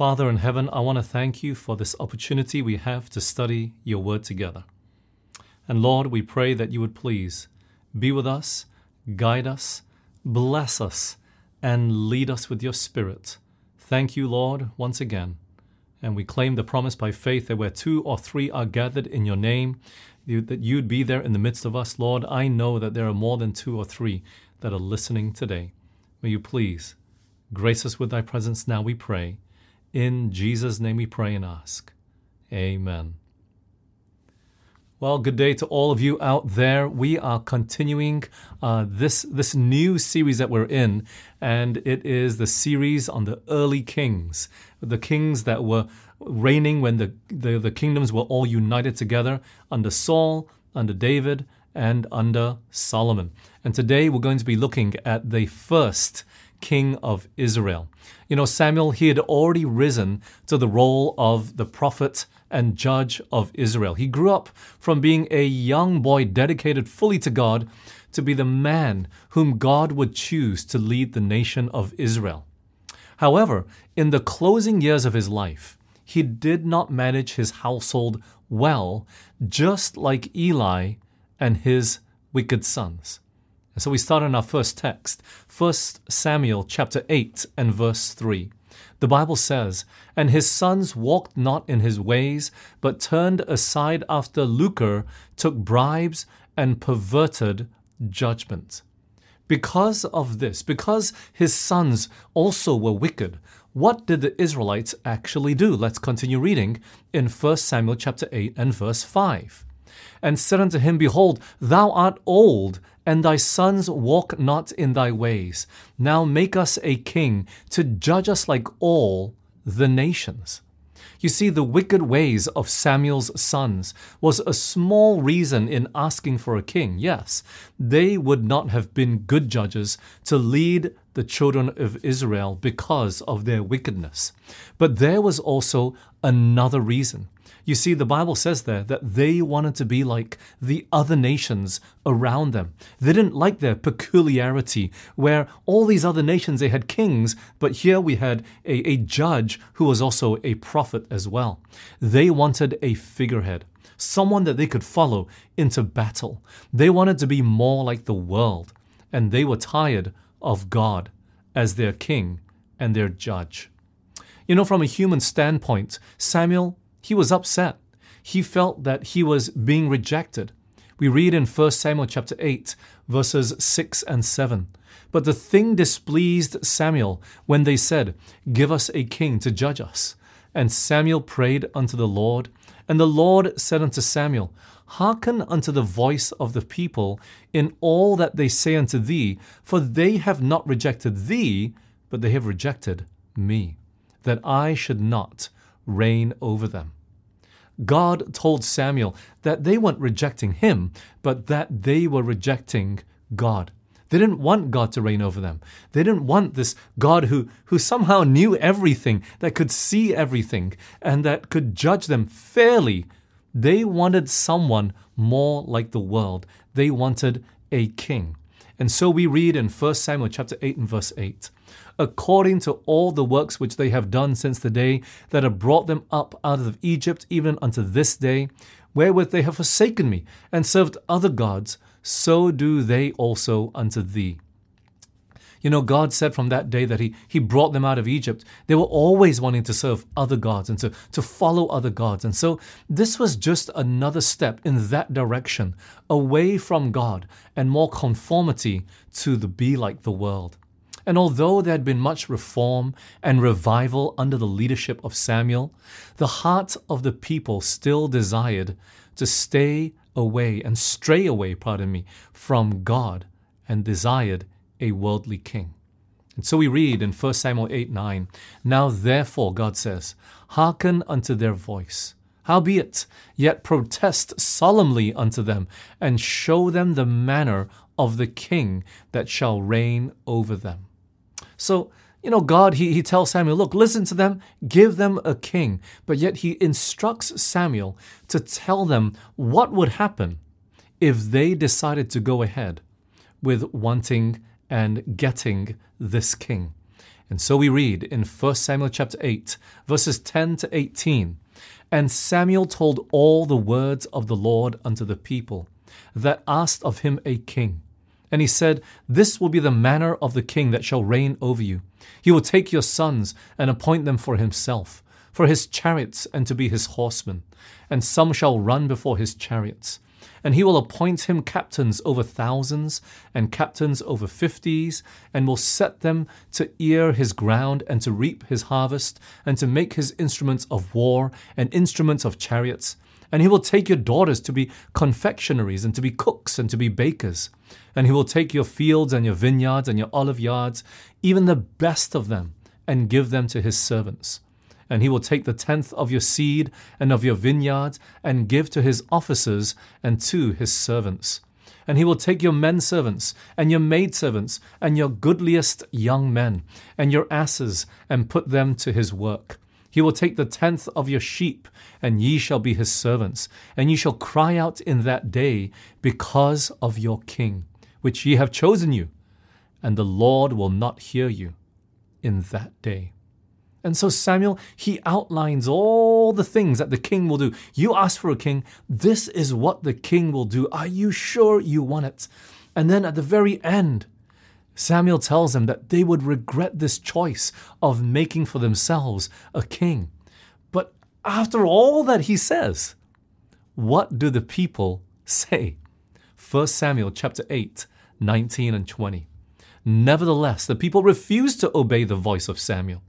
Father in heaven, I want to thank you for this opportunity we have to study your word together. And Lord, we pray that you would please be with us, guide us, bless us, and lead us with your spirit. Thank you, Lord, once again. And we claim the promise by faith that where two or three are gathered in your name, you, that you'd be there in the midst of us. Lord, I know that there are more than two or three that are listening today. May you please grace us with thy presence now, we pray. In Jesus' name we pray and ask. Amen. Well, good day to all of you out there. We are continuing uh, this this new series that we're in, and it is the series on the early kings, the kings that were reigning when the, the, the kingdoms were all united together under Saul, under David, and under Solomon. And today we're going to be looking at the first king of Israel. You know, Samuel, he had already risen to the role of the prophet and judge of Israel. He grew up from being a young boy dedicated fully to God to be the man whom God would choose to lead the nation of Israel. However, in the closing years of his life, he did not manage his household well, just like Eli and his wicked sons. So we start in our first text, 1 Samuel chapter 8 and verse 3. The Bible says, And his sons walked not in his ways, but turned aside after lucre, took bribes, and perverted judgment. Because of this, because his sons also were wicked, what did the Israelites actually do? Let's continue reading in 1 Samuel chapter 8 and verse 5. And said unto him, Behold, thou art old, and thy sons walk not in thy ways. Now make us a king to judge us like all the nations. You see, the wicked ways of Samuel's sons was a small reason in asking for a king. Yes, they would not have been good judges to lead the children of Israel because of their wickedness. But there was also another reason. You see, the Bible says there that they wanted to be like the other nations around them. They didn't like their peculiarity, where all these other nations, they had kings, but here we had a, a judge who was also a prophet as well. They wanted a figurehead someone that they could follow into battle. They wanted to be more like the world, and they were tired of God as their king and their judge. You know, from a human standpoint, Samuel he was upset. He felt that he was being rejected. We read in 1 Samuel chapter 8, verses 6 and 7. But the thing displeased Samuel when they said, Give us a king to judge us. And Samuel prayed unto the Lord. And the Lord said unto Samuel, Hearken unto the voice of the people in all that they say unto thee, for they have not rejected thee, but they have rejected me, that I should not reign over them. God told Samuel that they weren't rejecting him, but that they were rejecting God. They didn't want God to reign over them. They didn't want this God who, who somehow knew everything, that could see everything, and that could judge them fairly. They wanted someone more like the world. They wanted a king. And so we read in 1 Samuel chapter 8 and verse 8 according to all the works which they have done since the day that have brought them up out of Egypt, even unto this day, wherewith they have forsaken me and served other gods, so do they also unto thee. You know, God said from that day that he, he brought them out of Egypt. They were always wanting to serve other gods and to, to follow other gods. And so this was just another step in that direction, away from God and more conformity to the be like the world. And although there had been much reform and revival under the leadership of Samuel, the heart of the people still desired to stay away and stray away, pardon me, from God and desired a worldly king. And so we read in 1 Samuel 8 9, Now therefore, God says, hearken unto their voice. Howbeit, yet protest solemnly unto them, and show them the manner of the king that shall reign over them. So, you know, God, he, he tells Samuel, look, listen to them, give them a king. But yet he instructs Samuel to tell them what would happen if they decided to go ahead with wanting and getting this king. And so we read in 1 Samuel chapter 8, verses 10 to 18. And Samuel told all the words of the Lord unto the people that asked of him a king. And he said, This will be the manner of the king that shall reign over you. He will take your sons and appoint them for himself, for his chariots and to be his horsemen. And some shall run before his chariots and he will appoint him captains over thousands and captains over fifties, and will set them to ear his ground and to reap his harvest, and to make his instruments of war and instruments of chariots. And he will take your daughters to be confectionaries, and to be cooks, and to be bakers. And he will take your fields and your vineyards and your olive yards, even the best of them, and give them to his servants and he will take the tenth of your seed and of your vineyards, and give to his officers and to his servants. And he will take your men servants, and your maidservants, and your goodliest young men, and your asses, and put them to his work. He will take the tenth of your sheep, and ye shall be his servants, and ye shall cry out in that day because of your king, which ye have chosen you, and the Lord will not hear you in that day. And so Samuel, he outlines all the things that the king will do. You ask for a king, this is what the king will do. Are you sure you want it? And then at the very end, Samuel tells them that they would regret this choice of making for themselves a king. But after all that he says, what do the people say? 1 Samuel chapter 8, 19 and 20. Nevertheless, the people refused to obey the voice of Samuel.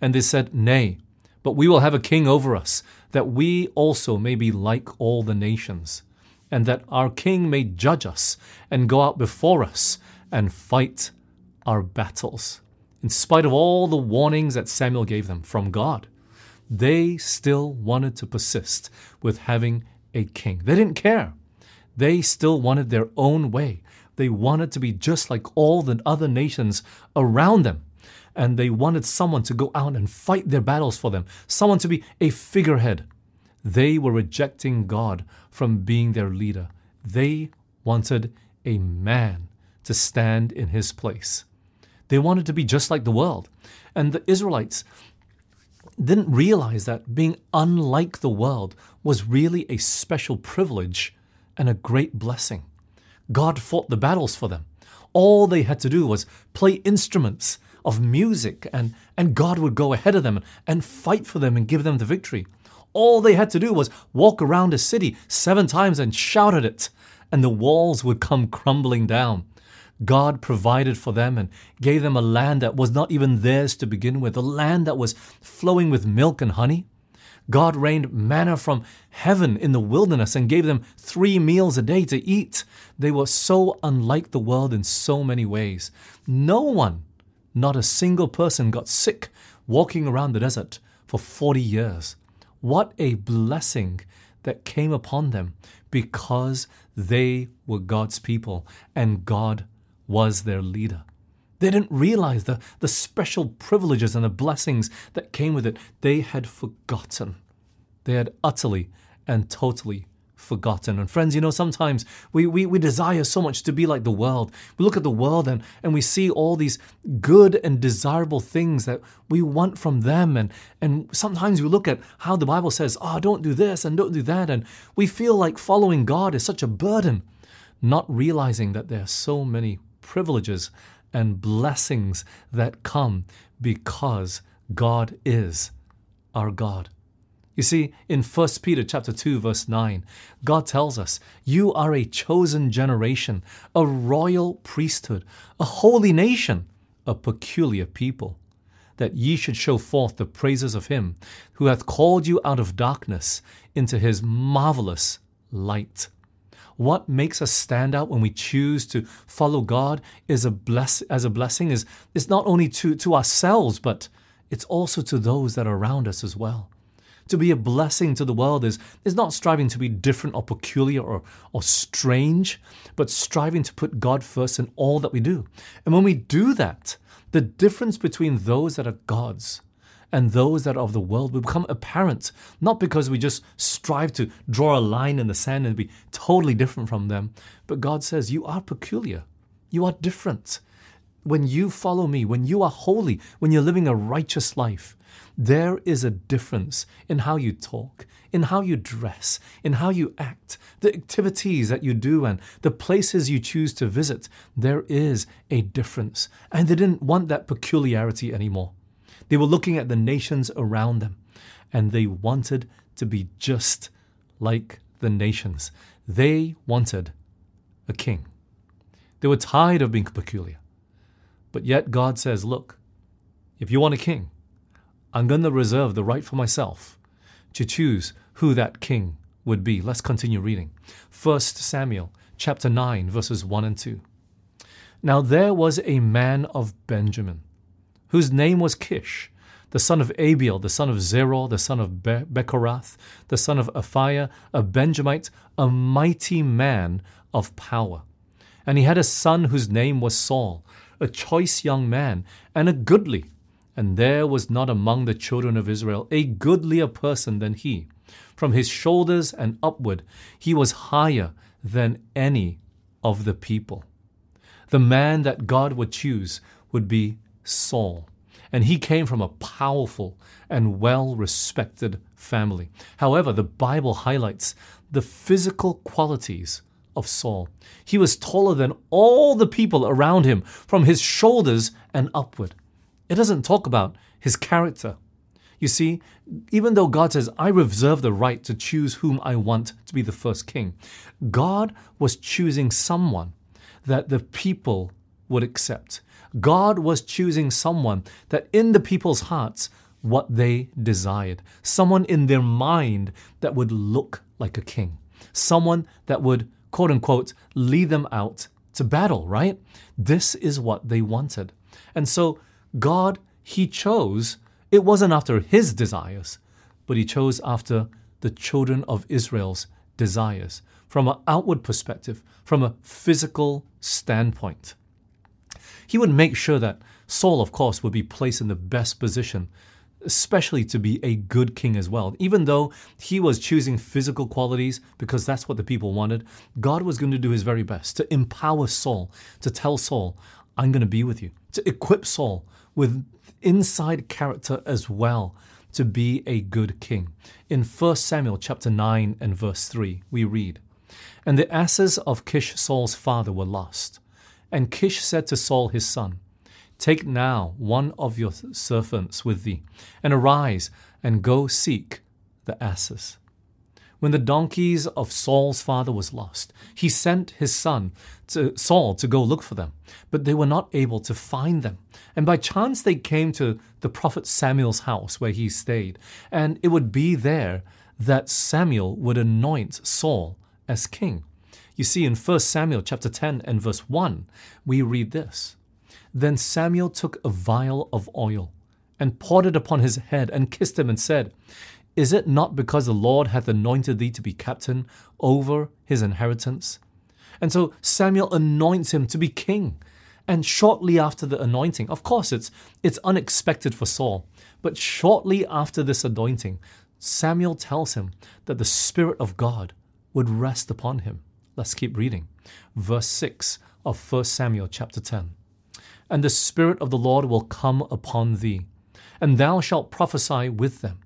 And they said, Nay, but we will have a king over us, that we also may be like all the nations, and that our king may judge us and go out before us and fight our battles. In spite of all the warnings that Samuel gave them from God, they still wanted to persist with having a king. They didn't care. They still wanted their own way. They wanted to be just like all the other nations around them and they wanted someone to go out and fight their battles for them, someone to be a figurehead. They were rejecting God from being their leader. They wanted a man to stand in his place. They wanted to be just like the world. And the Israelites didn't realize that being unlike the world was really a special privilege and a great blessing. God fought the battles for them. All they had to do was play instruments of music, and, and God would go ahead of them and fight for them and give them the victory. All they had to do was walk around a city seven times and shout at it, and the walls would come crumbling down. God provided for them and gave them a land that was not even theirs to begin with, a land that was flowing with milk and honey. God rained manna from heaven in the wilderness and gave them three meals a day to eat. They were so unlike the world in so many ways. No one not a single person got sick walking around the desert for 40 years. What a blessing that came upon them because they were God's people and God was their leader. They didn't realize the, the special privileges and the blessings that came with it. They had forgotten. They had utterly and totally forgotten. And friends, you know, sometimes we, we, we desire so much to be like the world. We look at the world and, and we see all these good and desirable things that we want from them. And, and sometimes we look at how the Bible says, oh, don't do this and don't do that. And we feel like following God is such a burden, not realizing that there are so many privileges and blessings that come because God is our God. You see, in 1 Peter chapter 2 verse 9, God tells us, "You are a chosen generation, a royal priesthood, a holy nation, a peculiar people, that ye should show forth the praises of him who hath called you out of darkness into his marvelous light." What makes us stand out when we choose to follow God is a bless as a blessing is, is not only to, to ourselves, but it's also to those that are around us as well to be a blessing to the world is, is not striving to be different or peculiar or, or strange, but striving to put God first in all that we do. And when we do that, the difference between those that are God's and those that are of the world will become apparent, not because we just strive to draw a line in the sand and be totally different from them, but God says, You are peculiar. You are different. when you follow me, when you are holy, when you're living a righteous life, there is a difference in how you talk, in how you dress, in how you act, the activities that you do, and the places you choose to visit. There is a difference. And they didn't want that peculiarity anymore. They were looking at the nations around them, and they wanted to be just like the nations. They wanted a king. They were tired of being peculiar. But yet God says, Look, if you want a king, I'm going to reserve the right for myself to choose who that king would be. Let's continue reading. 1 Samuel chapter 9 verses 1 and 2. Now there was a man of Benjamin whose name was Kish, the son of Abiel, the son of Zerah, the son of Be- Bechorath, the son of Aphiah, a Benjamite, a mighty man of power. And he had a son whose name was Saul, a choice young man, and a goodly. And there was not among the children of Israel a goodlier person than he. From his shoulders and upward, he was higher than any of the people. The man that God would choose would be Saul. And he came from a powerful and well respected family. However, the Bible highlights the physical qualities of Saul. He was taller than all the people around him from his shoulders and upward. It doesn't talk about his character. You see, even though God says, I reserve the right to choose whom I want to be the first king, God was choosing someone that the people would accept. God was choosing someone that in the people's hearts, what they desired. Someone in their mind that would look like a king. Someone that would, quote unquote, lead them out to battle, right? This is what they wanted. And so God, He chose, it wasn't after His desires, but He chose after the children of Israel's desires from an outward perspective, from a physical standpoint. He would make sure that Saul, of course, would be placed in the best position, especially to be a good king as well. Even though he was choosing physical qualities because that's what the people wanted, God was going to do his very best to empower Saul, to tell Saul, I'm going to be with you, to equip Saul with inside character as well to be a good king. In 1 Samuel chapter 9 and verse 3, we read, And the asses of Kish Saul's father were lost and Kish said to Saul his son, Take now one of your servants with thee, and arise and go seek the asses. When the donkeys of Saul's father was lost, he sent his son to Saul to go look for them, but they were not able to find them. And by chance they came to the prophet Samuel's house where he stayed, and it would be there that Samuel would anoint Saul as king. You see, in 1 Samuel chapter 10 and verse 1, we read this Then Samuel took a vial of oil and poured it upon his head and kissed him and said, Is it not because the Lord hath anointed thee to be captain over his inheritance? And so Samuel anoints him to be king. And shortly after the anointing, of course, it's, it's unexpected for Saul, but shortly after this anointing, Samuel tells him that the Spirit of God would rest upon him. Let's keep reading. Verse 6 of 1 Samuel chapter 10. And the Spirit of the Lord will come upon thee, and thou shalt prophesy with them,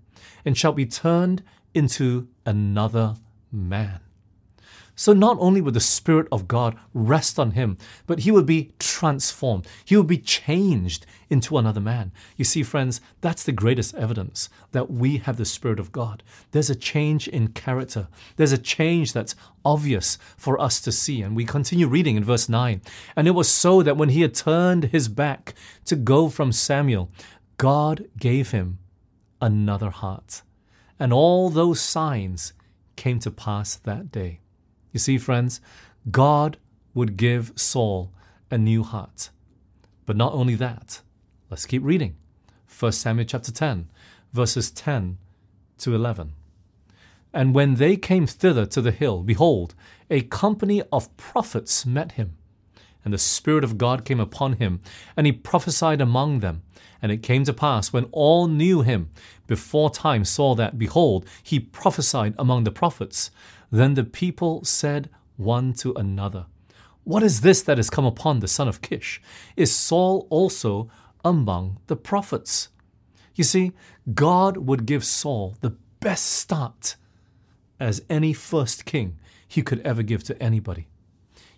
and shalt be turned into another man. So not only would the Spirit of God rest on him, but he would be transformed. He would be changed into another man. You see, friends, that's the greatest evidence that we have the Spirit of God. There's a change in character. There's a change that's obvious for us to see. And we continue reading in verse 9. And it was so that when he had turned his back to go from Samuel, God gave him another heart. And all those signs came to pass that day. You see, friends, God would give Saul a new heart. But not only that, let's keep reading. 1 Samuel chapter 10, verses 10 to 11. And when they came thither to the hill, behold, a company of prophets met him. And the Spirit of God came upon him, and he prophesied among them. And it came to pass, when all knew him, before time saw that, behold, he prophesied among the prophets, then the people said one to another, What is this that has come upon the son of Kish? Is Saul also among the prophets? You see, God would give Saul the best start as any first king he could ever give to anybody.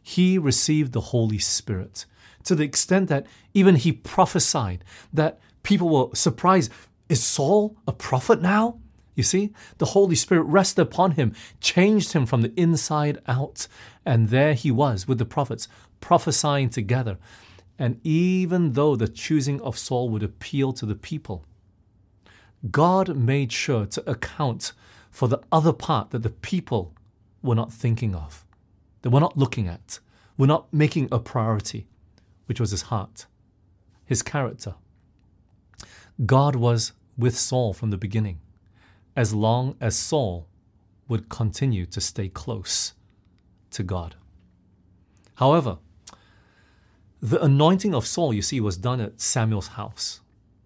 He received the Holy Spirit to the extent that even he prophesied that people were surprised. Is Saul a prophet now? You see, the Holy Spirit rested upon him, changed him from the inside out, and there he was with the prophets, prophesying together. And even though the choosing of Saul would appeal to the people, God made sure to account for the other part that the people were not thinking of, they were not looking at, were not making a priority, which was his heart, his character. God was with Saul from the beginning, as long as Saul would continue to stay close to God. However, the anointing of Saul, you see, was done at Samuel's house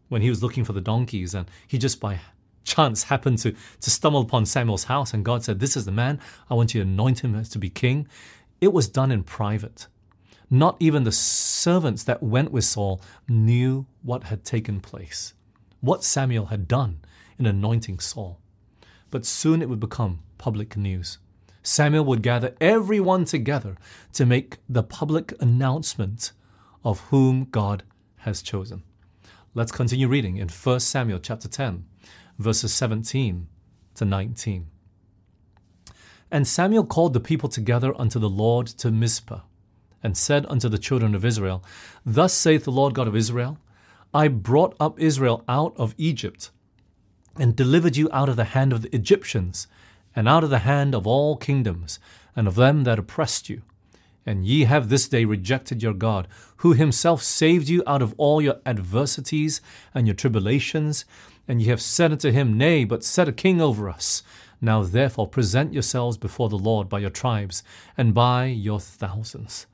when he was looking for the donkeys, and he just by chance happened to, to stumble upon Samuel's house, and God said, This is the man, I want you to anoint him to be king. It was done in private. Not even the servants that went with Saul knew what had taken place, what Samuel had done in anointing Saul. But soon it would become public news. Samuel would gather everyone together to make the public announcement of whom God has chosen. Let's continue reading in 1 Samuel chapter 10, verses 17 to 19. And Samuel called the people together unto the Lord to Mizpah, and said unto the children of Israel, Thus saith the Lord God of Israel, I brought up Israel out of Egypt, and delivered you out of the hand of the Egyptians, and out of the hand of all kingdoms, and of them that oppressed you. And ye have this day rejected your God, who himself saved you out of all your adversities and your tribulations. And ye have said unto him, Nay, but set a king over us. Now therefore present yourselves before the Lord by your tribes and by your thousands.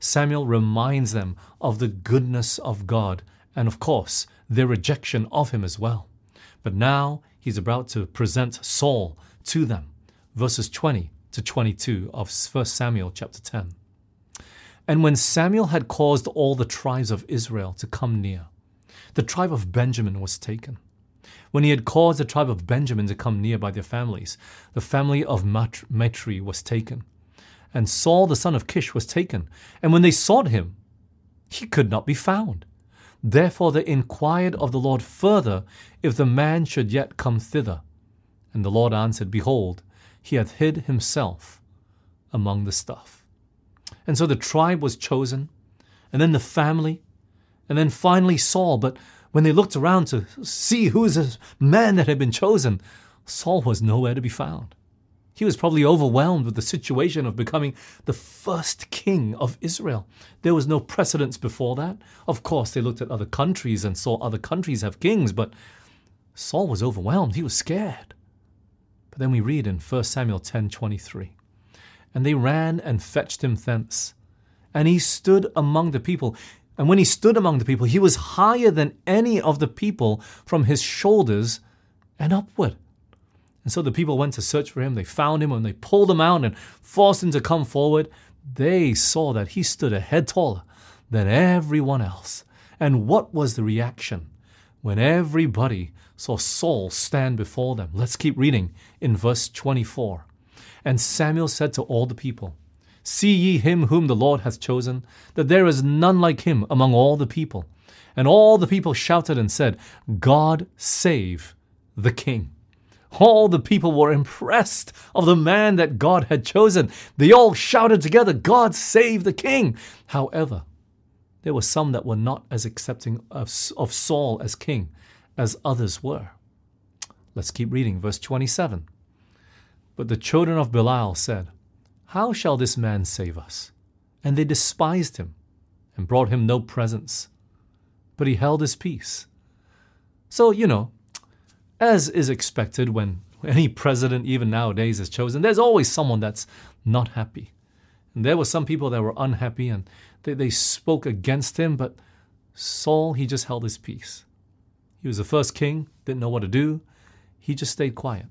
Samuel reminds them of the goodness of God and, of course, their rejection of him as well. But now he's about to present Saul to them. Verses 20 to 22 of 1 Samuel chapter 10. And when Samuel had caused all the tribes of Israel to come near, the tribe of Benjamin was taken. When he had caused the tribe of Benjamin to come near by their families, the family of Matri was taken. And Saul the son of Kish was taken. And when they sought him, he could not be found. Therefore they inquired of the Lord further if the man should yet come thither. And the Lord answered, Behold, he hath hid himself among the stuff. And so the tribe was chosen, and then the family, and then finally Saul. But when they looked around to see who is this man that had been chosen, Saul was nowhere to be found. He was probably overwhelmed with the situation of becoming the first king of Israel. There was no precedence before that. Of course, they looked at other countries and saw other countries have kings, but Saul was overwhelmed. He was scared. But then we read in 1 Samuel 10 23. And they ran and fetched him thence. And he stood among the people. And when he stood among the people, he was higher than any of the people from his shoulders and upward. And so the people went to search for him. They found him and they pulled him out and forced him to come forward. They saw that he stood a head taller than everyone else. And what was the reaction when everybody saw Saul stand before them? Let's keep reading in verse 24. And Samuel said to all the people, See ye him whom the Lord hath chosen, that there is none like him among all the people. And all the people shouted and said, God save the king. All the people were impressed of the man that God had chosen. They all shouted together, God save the king. However, there were some that were not as accepting of, of Saul as king as others were. Let's keep reading, verse 27. But the children of Belial said, How shall this man save us? And they despised him and brought him no presents. But he held his peace. So, you know, as is expected when any president, even nowadays, is chosen, there's always someone that's not happy. And there were some people that were unhappy and they, they spoke against him, but Saul, he just held his peace. He was the first king, didn't know what to do. He just stayed quiet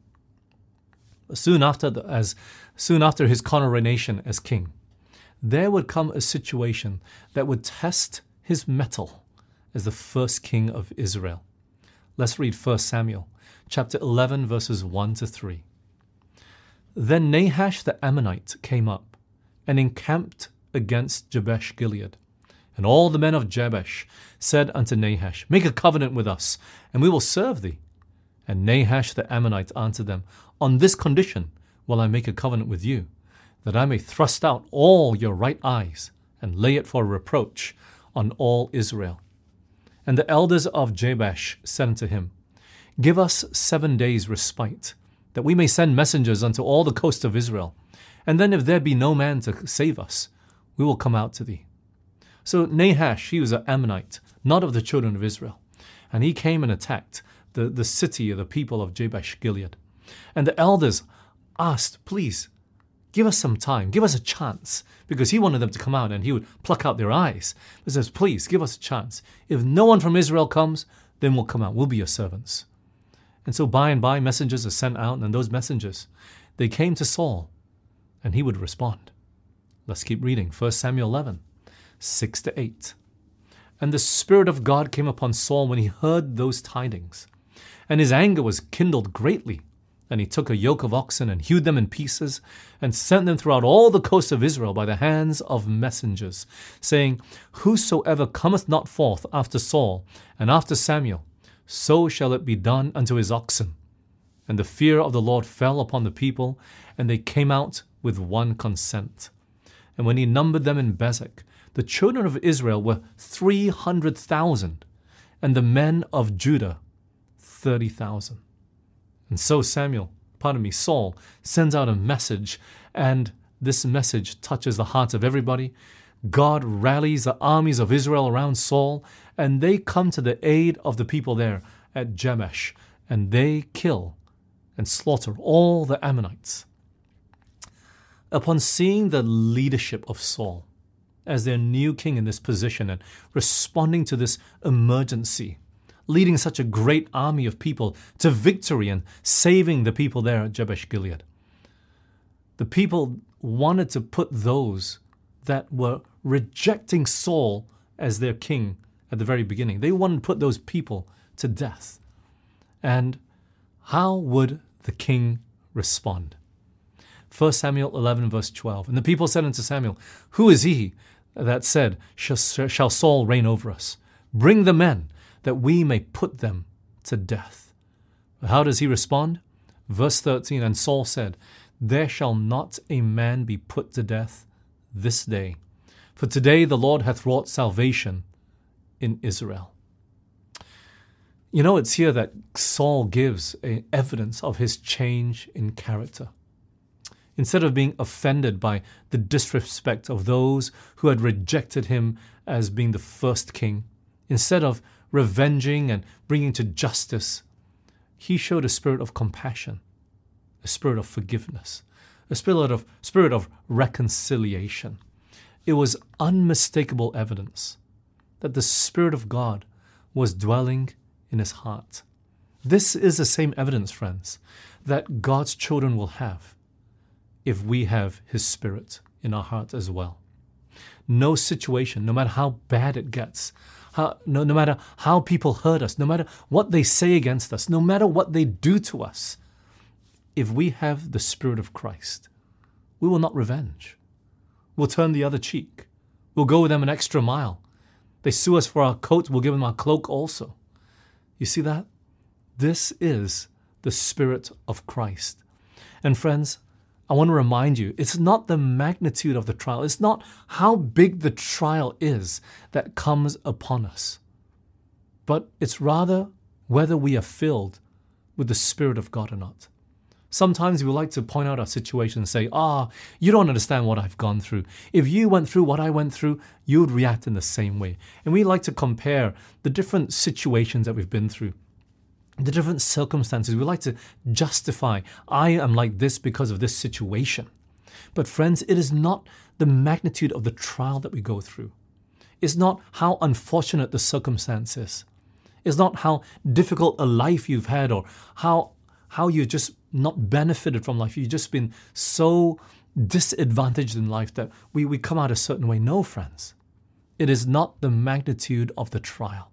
soon after the, as soon after his coronation as king. there would come a situation that would test his mettle as the first king of Israel. Let's read 1 Samuel chapter 11 verses 1 to 3. Then Nahash the Ammonite came up and encamped against Jabesh Gilead. And all the men of Jabesh said unto Nahash, Make a covenant with us, and we will serve thee. And Nahash the Ammonite answered them, On this condition will I make a covenant with you, that I may thrust out all your right eyes, and lay it for reproach on all Israel. And the elders of Jabesh said unto him, Give us seven days' respite, that we may send messengers unto all the coast of Israel. And then, if there be no man to save us, we will come out to thee. So Nahash, he was an Ammonite, not of the children of Israel. And he came and attacked the, the city of the people of Jabesh Gilead. And the elders asked, Please, give us some time, give us a chance, because he wanted them to come out and he would pluck out their eyes. He says, Please, give us a chance. If no one from Israel comes, then we'll come out. We'll be your servants. And so by and by, messengers are sent out, and those messengers, they came to Saul, and he would respond. Let's keep reading. 1 Samuel 11, 6 to 8. And the Spirit of God came upon Saul when he heard those tidings. And his anger was kindled greatly. And he took a yoke of oxen and hewed them in pieces, and sent them throughout all the coast of Israel by the hands of messengers, saying, Whosoever cometh not forth after Saul and after Samuel, so shall it be done unto his oxen. And the fear of the Lord fell upon the people, and they came out with one consent. And when he numbered them in Bezek, the children of Israel were three hundred thousand, and the men of Judah thirty thousand. And so Samuel, pardon me, Saul, sends out a message, and this message touches the hearts of everybody. God rallies the armies of Israel around Saul, and they come to the aid of the people there at Jabesh, and they kill and slaughter all the Ammonites. Upon seeing the leadership of Saul as their new king in this position and responding to this emergency, leading such a great army of people to victory and saving the people there at Jabesh Gilead. The people wanted to put those that were rejecting Saul as their king at the very beginning. They wanted to put those people to death. And how would the king respond? 1 Samuel 11, verse 12. And the people said unto Samuel, Who is he that said, Shall Saul reign over us? Bring the men that we may put them to death. How does he respond? Verse 13 And Saul said, There shall not a man be put to death this day, for today the Lord hath wrought salvation in Israel. You know, it's here that Saul gives evidence of his change in character. Instead of being offended by the disrespect of those who had rejected him as being the first king, instead of revenging and bringing to justice, he showed a spirit of compassion, a spirit of forgiveness, a spirit of, spirit of reconciliation. It was unmistakable evidence that the Spirit of God was dwelling in his heart. This is the same evidence, friends, that God's children will have if we have his Spirit in our heart as well. No situation, no matter how bad it gets, how, no, no matter how people hurt us, no matter what they say against us, no matter what they do to us, if we have the Spirit of Christ, we will not revenge. We'll turn the other cheek. We'll go with them an extra mile. They sue us for our coat, we'll give them our cloak also. You see that? This is the Spirit of Christ. And friends, I want to remind you, it's not the magnitude of the trial, it's not how big the trial is that comes upon us, but it's rather whether we are filled with the Spirit of God or not. Sometimes we like to point out our situation and say, Ah, oh, you don't understand what I've gone through. If you went through what I went through, you would react in the same way. And we like to compare the different situations that we've been through the different circumstances. We like to justify, I am like this because of this situation. But, friends, it is not the magnitude of the trial that we go through. It's not how unfortunate the circumstances. It's not how difficult a life you've had or how, how you've just not benefited from life. You've just been so disadvantaged in life that we, we come out a certain way. No, friends. It is not the magnitude of the trial,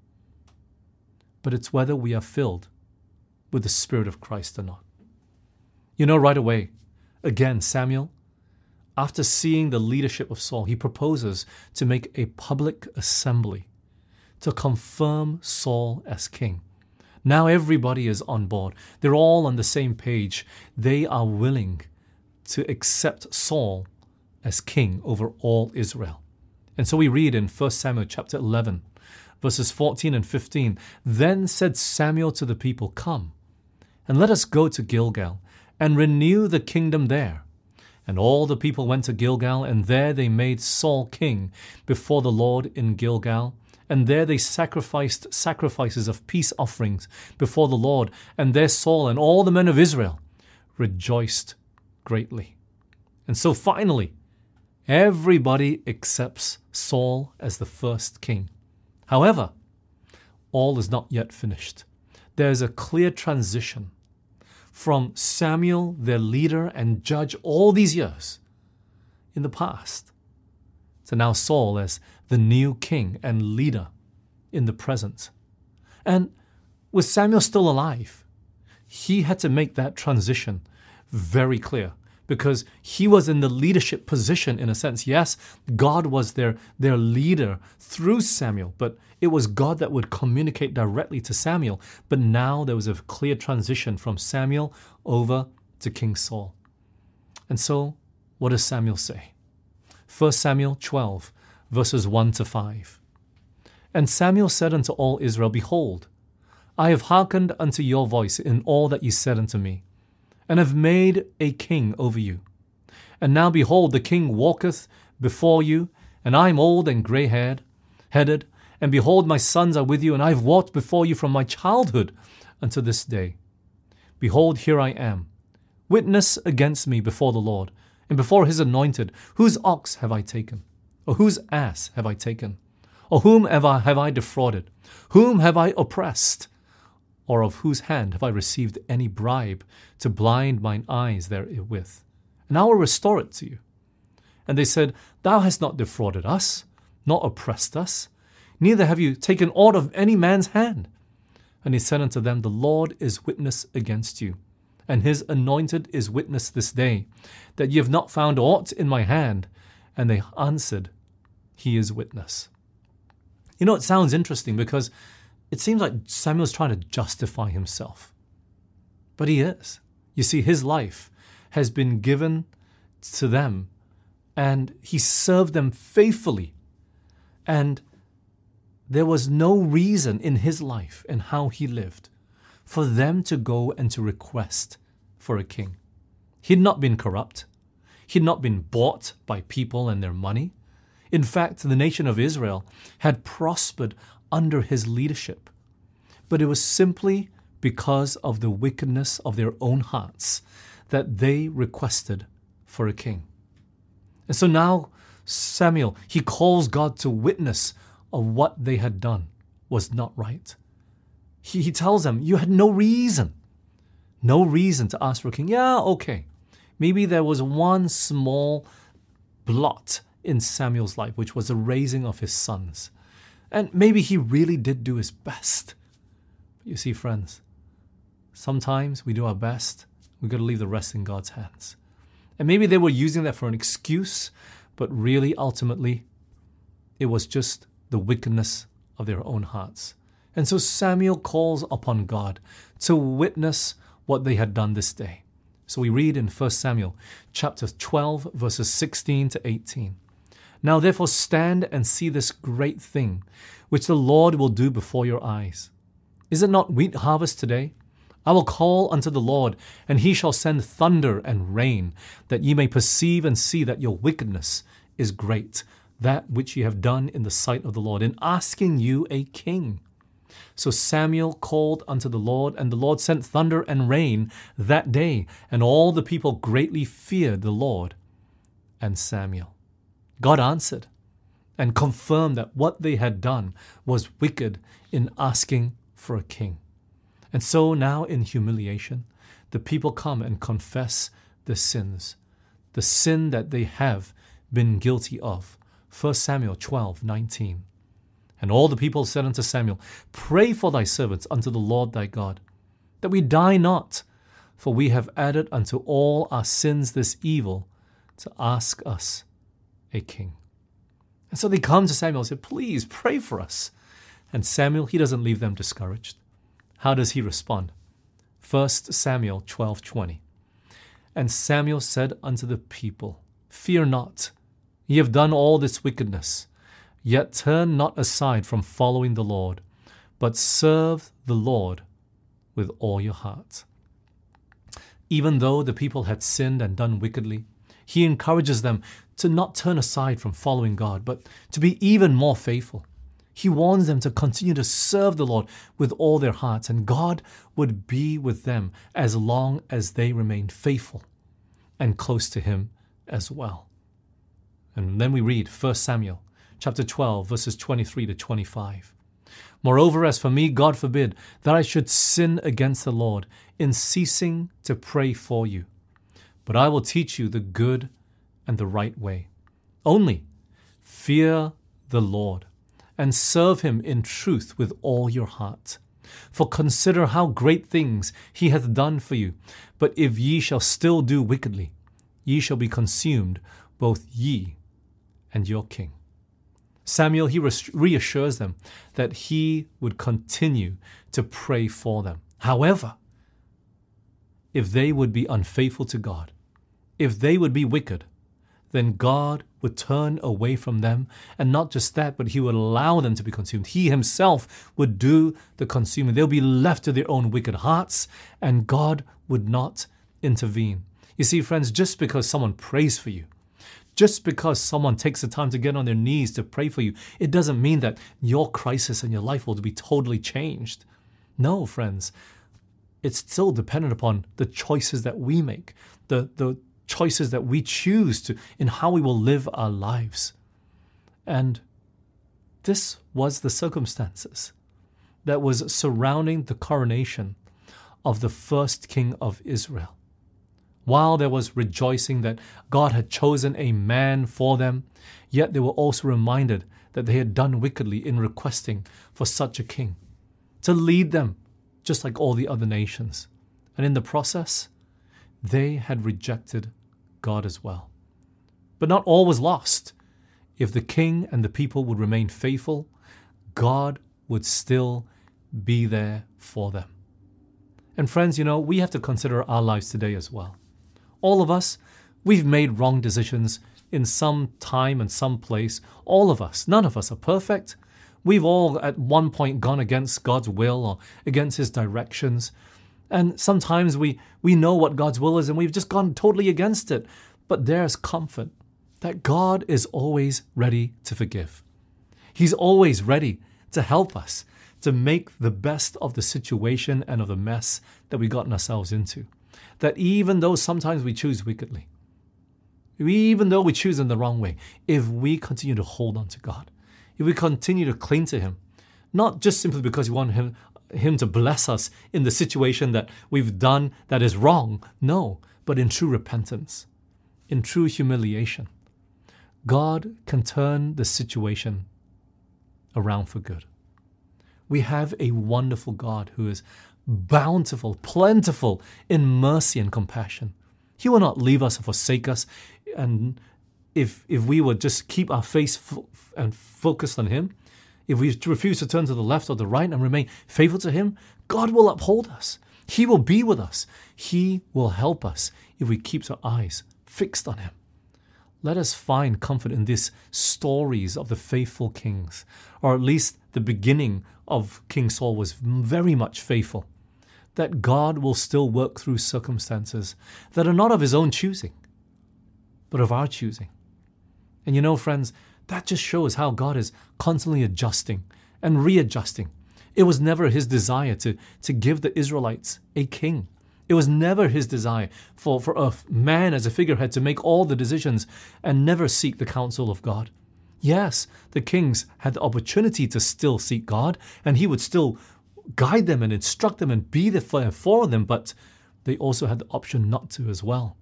but it's whether we are filled with the Spirit of Christ or not. You know, right away, again, Samuel, after seeing the leadership of Saul, he proposes to make a public assembly to confirm Saul as king. Now everybody is on board. They're all on the same page. They are willing to accept Saul as king over all Israel. And so we read in 1 Samuel chapter 11, verses 14 and 15 Then said Samuel to the people, Come, and let us go to Gilgal and renew the kingdom there. And all the people went to Gilgal, and there they made Saul king before the Lord in Gilgal. And there they sacrificed sacrifices of peace offerings before the Lord. And there Saul and all the men of Israel rejoiced greatly. And so finally, everybody accepts Saul as the first king. However, all is not yet finished. There is a clear transition from Samuel, their leader and judge all these years in the past, to now Saul as the new king and leader in the present. And with Samuel still alive, he had to make that transition very clear because he was in the leadership position in a sense. Yes, God was their, their leader through Samuel, but it was God that would communicate directly to Samuel. But now there was a clear transition from Samuel over to King Saul. And so, what does Samuel say? 1 Samuel 12, verses 1 to 5. And Samuel said unto all Israel, Behold, I have hearkened unto your voice in all that ye said unto me and have made a king over you. And now behold, the king walketh before you, and I am old and grey haired, headed, and behold, my sons are with you, and I have walked before you from my childhood unto this day. Behold, here I am. Witness against me before the Lord, and before his anointed, whose ox have I taken? Or whose ass have I taken? Or whom have I, have I defrauded? Whom have I oppressed? or of whose hand have I received any bribe to blind mine eyes therewith? And I will restore it to you. And they said, Thou hast not defrauded us, nor oppressed us, neither have you taken aught of any man's hand. And he said unto them, The Lord is witness against you, and his anointed is witness this day, that ye have not found aught in my hand. And they answered, He is witness. You know, it sounds interesting because it seems like Samuel's trying to justify himself. But he is. You see, his life has been given to them, and he served them faithfully. And there was no reason in his life and how he lived for them to go and to request for a king. He'd not been corrupt. He'd not been bought by people and their money. In fact, the nation of Israel had prospered under his leadership. But it was simply because of the wickedness of their own hearts that they requested for a king. And so now Samuel, he calls God to witness of what they had done was not right. He, he tells them, You had no reason, no reason to ask for a king. Yeah, okay. Maybe there was one small blot in Samuel's life, which was the raising of his sons. And maybe he really did do his best. But you see, friends, sometimes we do our best, we've got to leave the rest in God's hands. And maybe they were using that for an excuse, but really, ultimately, it was just the wickedness of their own hearts. And so Samuel calls upon God to witness what they had done this day. So we read in 1 Samuel chapter 12, verses 16 to 18. Now therefore stand and see this great thing, which the Lord will do before your eyes. Is it not wheat harvest today? I will call unto the Lord, and he shall send thunder and rain, that ye may perceive and see that your wickedness is great, that which ye have done in the sight of the Lord, in asking you a king. So Samuel called unto the Lord, and the Lord sent thunder and rain that day, and all the people greatly feared the Lord and Samuel. God answered and confirmed that what they had done was wicked in asking for a king. And so now, in humiliation, the people come and confess their sins. the sin that they have been guilty of. 1 Samuel 12 19. And all the people said unto Samuel, Pray for thy servants unto the Lord thy God, that we die not, for we have added unto all our sins this evil to ask us a king. And so they come to Samuel and say, Please pray for us. And Samuel, he doesn't leave them discouraged. How does he respond? 1 Samuel 12 20. And Samuel said unto the people, Fear not, ye have done all this wickedness, yet turn not aside from following the Lord, but serve the Lord with all your heart. Even though the people had sinned and done wickedly, he encourages them to not turn aside from following God, but to be even more faithful. He warns them to continue to serve the Lord with all their hearts, and God would be with them as long as they remained faithful and close to Him as well. And then we read 1 Samuel chapter 12, verses 23 to 25. Moreover, as for me, God forbid that I should sin against the Lord in ceasing to pray for you. But I will teach you the good and the right way. Only fear the Lord and serve him in truth with all your heart. For consider how great things he hath done for you. But if ye shall still do wickedly, ye shall be consumed, both ye and your king. Samuel, he reassures them that he would continue to pray for them. However, if they would be unfaithful to God, if they would be wicked, then God would turn away from them. And not just that, but He would allow them to be consumed. He Himself would do the consuming. They'll be left to their own wicked hearts, and God would not intervene. You see, friends, just because someone prays for you, just because someone takes the time to get on their knees to pray for you, it doesn't mean that your crisis in your life will be totally changed. No, friends. It's still dependent upon the choices that we make, the, the, choices that we choose to in how we will live our lives. And this was the circumstances that was surrounding the coronation of the first king of Israel. While there was rejoicing that God had chosen a man for them, yet they were also reminded that they had done wickedly in requesting for such a king to lead them, just like all the other nations. And in the process, they had rejected God as well. But not all was lost. If the king and the people would remain faithful, God would still be there for them. And friends, you know, we have to consider our lives today as well. All of us, we've made wrong decisions in some time and some place. All of us, none of us are perfect. We've all at one point gone against God's will or against His directions. And sometimes we, we know what God's will is and we've just gone totally against it. But there's comfort that God is always ready to forgive. He's always ready to help us to make the best of the situation and of the mess that we've gotten ourselves into. That even though sometimes we choose wickedly, even though we choose in the wrong way, if we continue to hold on to God, if we continue to cling to Him, not just simply because we want Him, him to bless us in the situation that we've done that is wrong. No, but in true repentance, in true humiliation. God can turn the situation around for good. We have a wonderful God who is bountiful, plentiful in mercy and compassion. He will not leave us or forsake us. And if, if we would just keep our face and focused on Him, if we refuse to turn to the left or the right and remain faithful to Him, God will uphold us. He will be with us. He will help us if we keep our eyes fixed on Him. Let us find comfort in these stories of the faithful kings, or at least the beginning of King Saul was very much faithful. That God will still work through circumstances that are not of His own choosing, but of our choosing. And you know, friends, that just shows how God is constantly adjusting and readjusting. It was never his desire to, to give the Israelites a king. It was never his desire for, for a man as a figurehead to make all the decisions and never seek the counsel of God. Yes, the kings had the opportunity to still seek God, and he would still guide them and instruct them and be there for them, but they also had the option not to as well.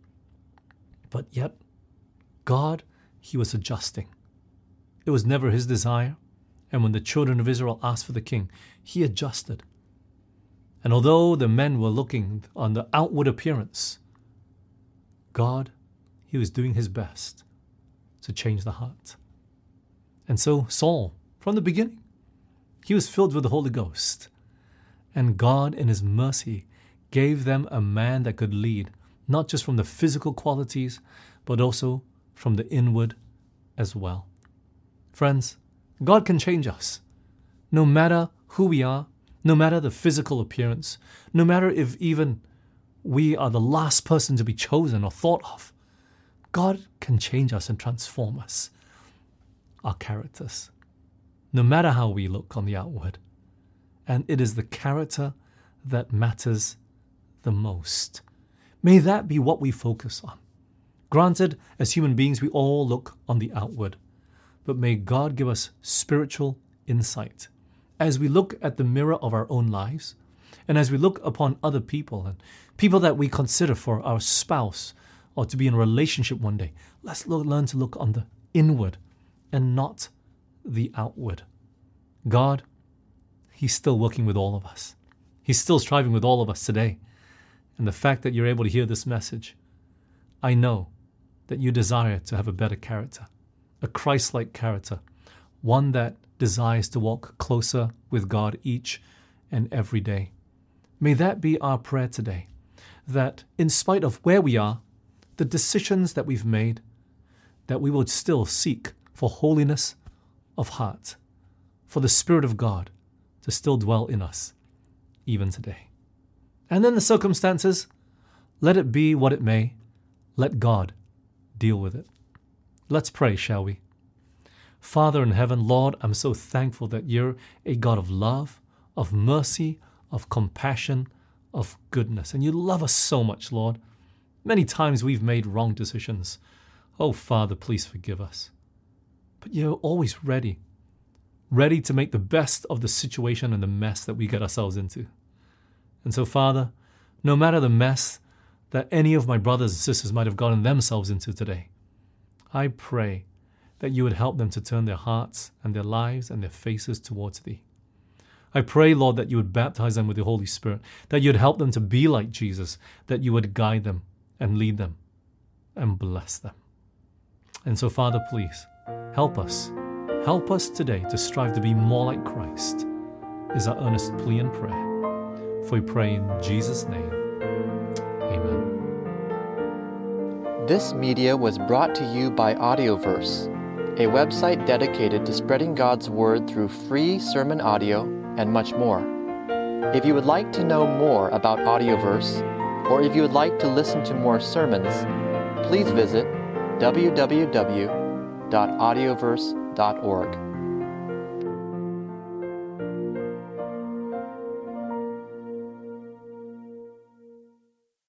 But yet, God, He was adjusting. It was never His desire. And when the children of Israel asked for the king, He adjusted. And although the men were looking on the outward appearance, God, He was doing His best to change the heart. And so Saul, from the beginning, he was filled with the Holy Ghost. And God, in His mercy, gave them a man that could lead, not just from the physical qualities, but also from the inward as well. Friends, God can change us. No matter who we are, no matter the physical appearance, no matter if even we are the last person to be chosen or thought of, God can change us and transform us, our characters, no matter how we look on the outward. And it is the character that matters the most. May that be what we focus on. Granted, as human beings, we all look on the outward, but may God give us spiritual insight as we look at the mirror of our own lives and as we look upon other people and people that we consider for our spouse or to be in a relationship one day, let's learn to look on the inward and not the outward. God, He's still working with all of us. He's still striving with all of us today. And the fact that you're able to hear this message, I know that you desire to have a better character, a Christ like character, one that desires to walk closer with God each and every day. May that be our prayer today, that in spite of where we are, the decisions that we've made, that we would still seek for holiness of heart, for the Spirit of God to still dwell in us, even today. And then the circumstances, let it be what it may, let God deal with it. Let's pray, shall we? Father in heaven, Lord, I'm so thankful that you're a God of love, of mercy, of compassion, of goodness. And you love us so much, Lord. Many times we've made wrong decisions. Oh, Father, please forgive us. But you're always ready, ready to make the best of the situation and the mess that we get ourselves into. And so, Father, no matter the mess that any of my brothers and sisters might have gotten themselves into today, I pray that you would help them to turn their hearts and their lives and their faces towards Thee. I pray, Lord, that you would baptize them with the Holy Spirit, that you'd help them to be like Jesus, that you would guide them and lead them and bless them. And so, Father, please help us. Help us today to strive to be more like Christ, is our earnest plea and prayer. For we pray in Jesus' name. Amen. This media was brought to you by Audioverse, a website dedicated to spreading God's Word through free sermon audio and much more. If you would like to know more about Audioverse, or if you would like to listen to more sermons, please visit www.audioverse.org.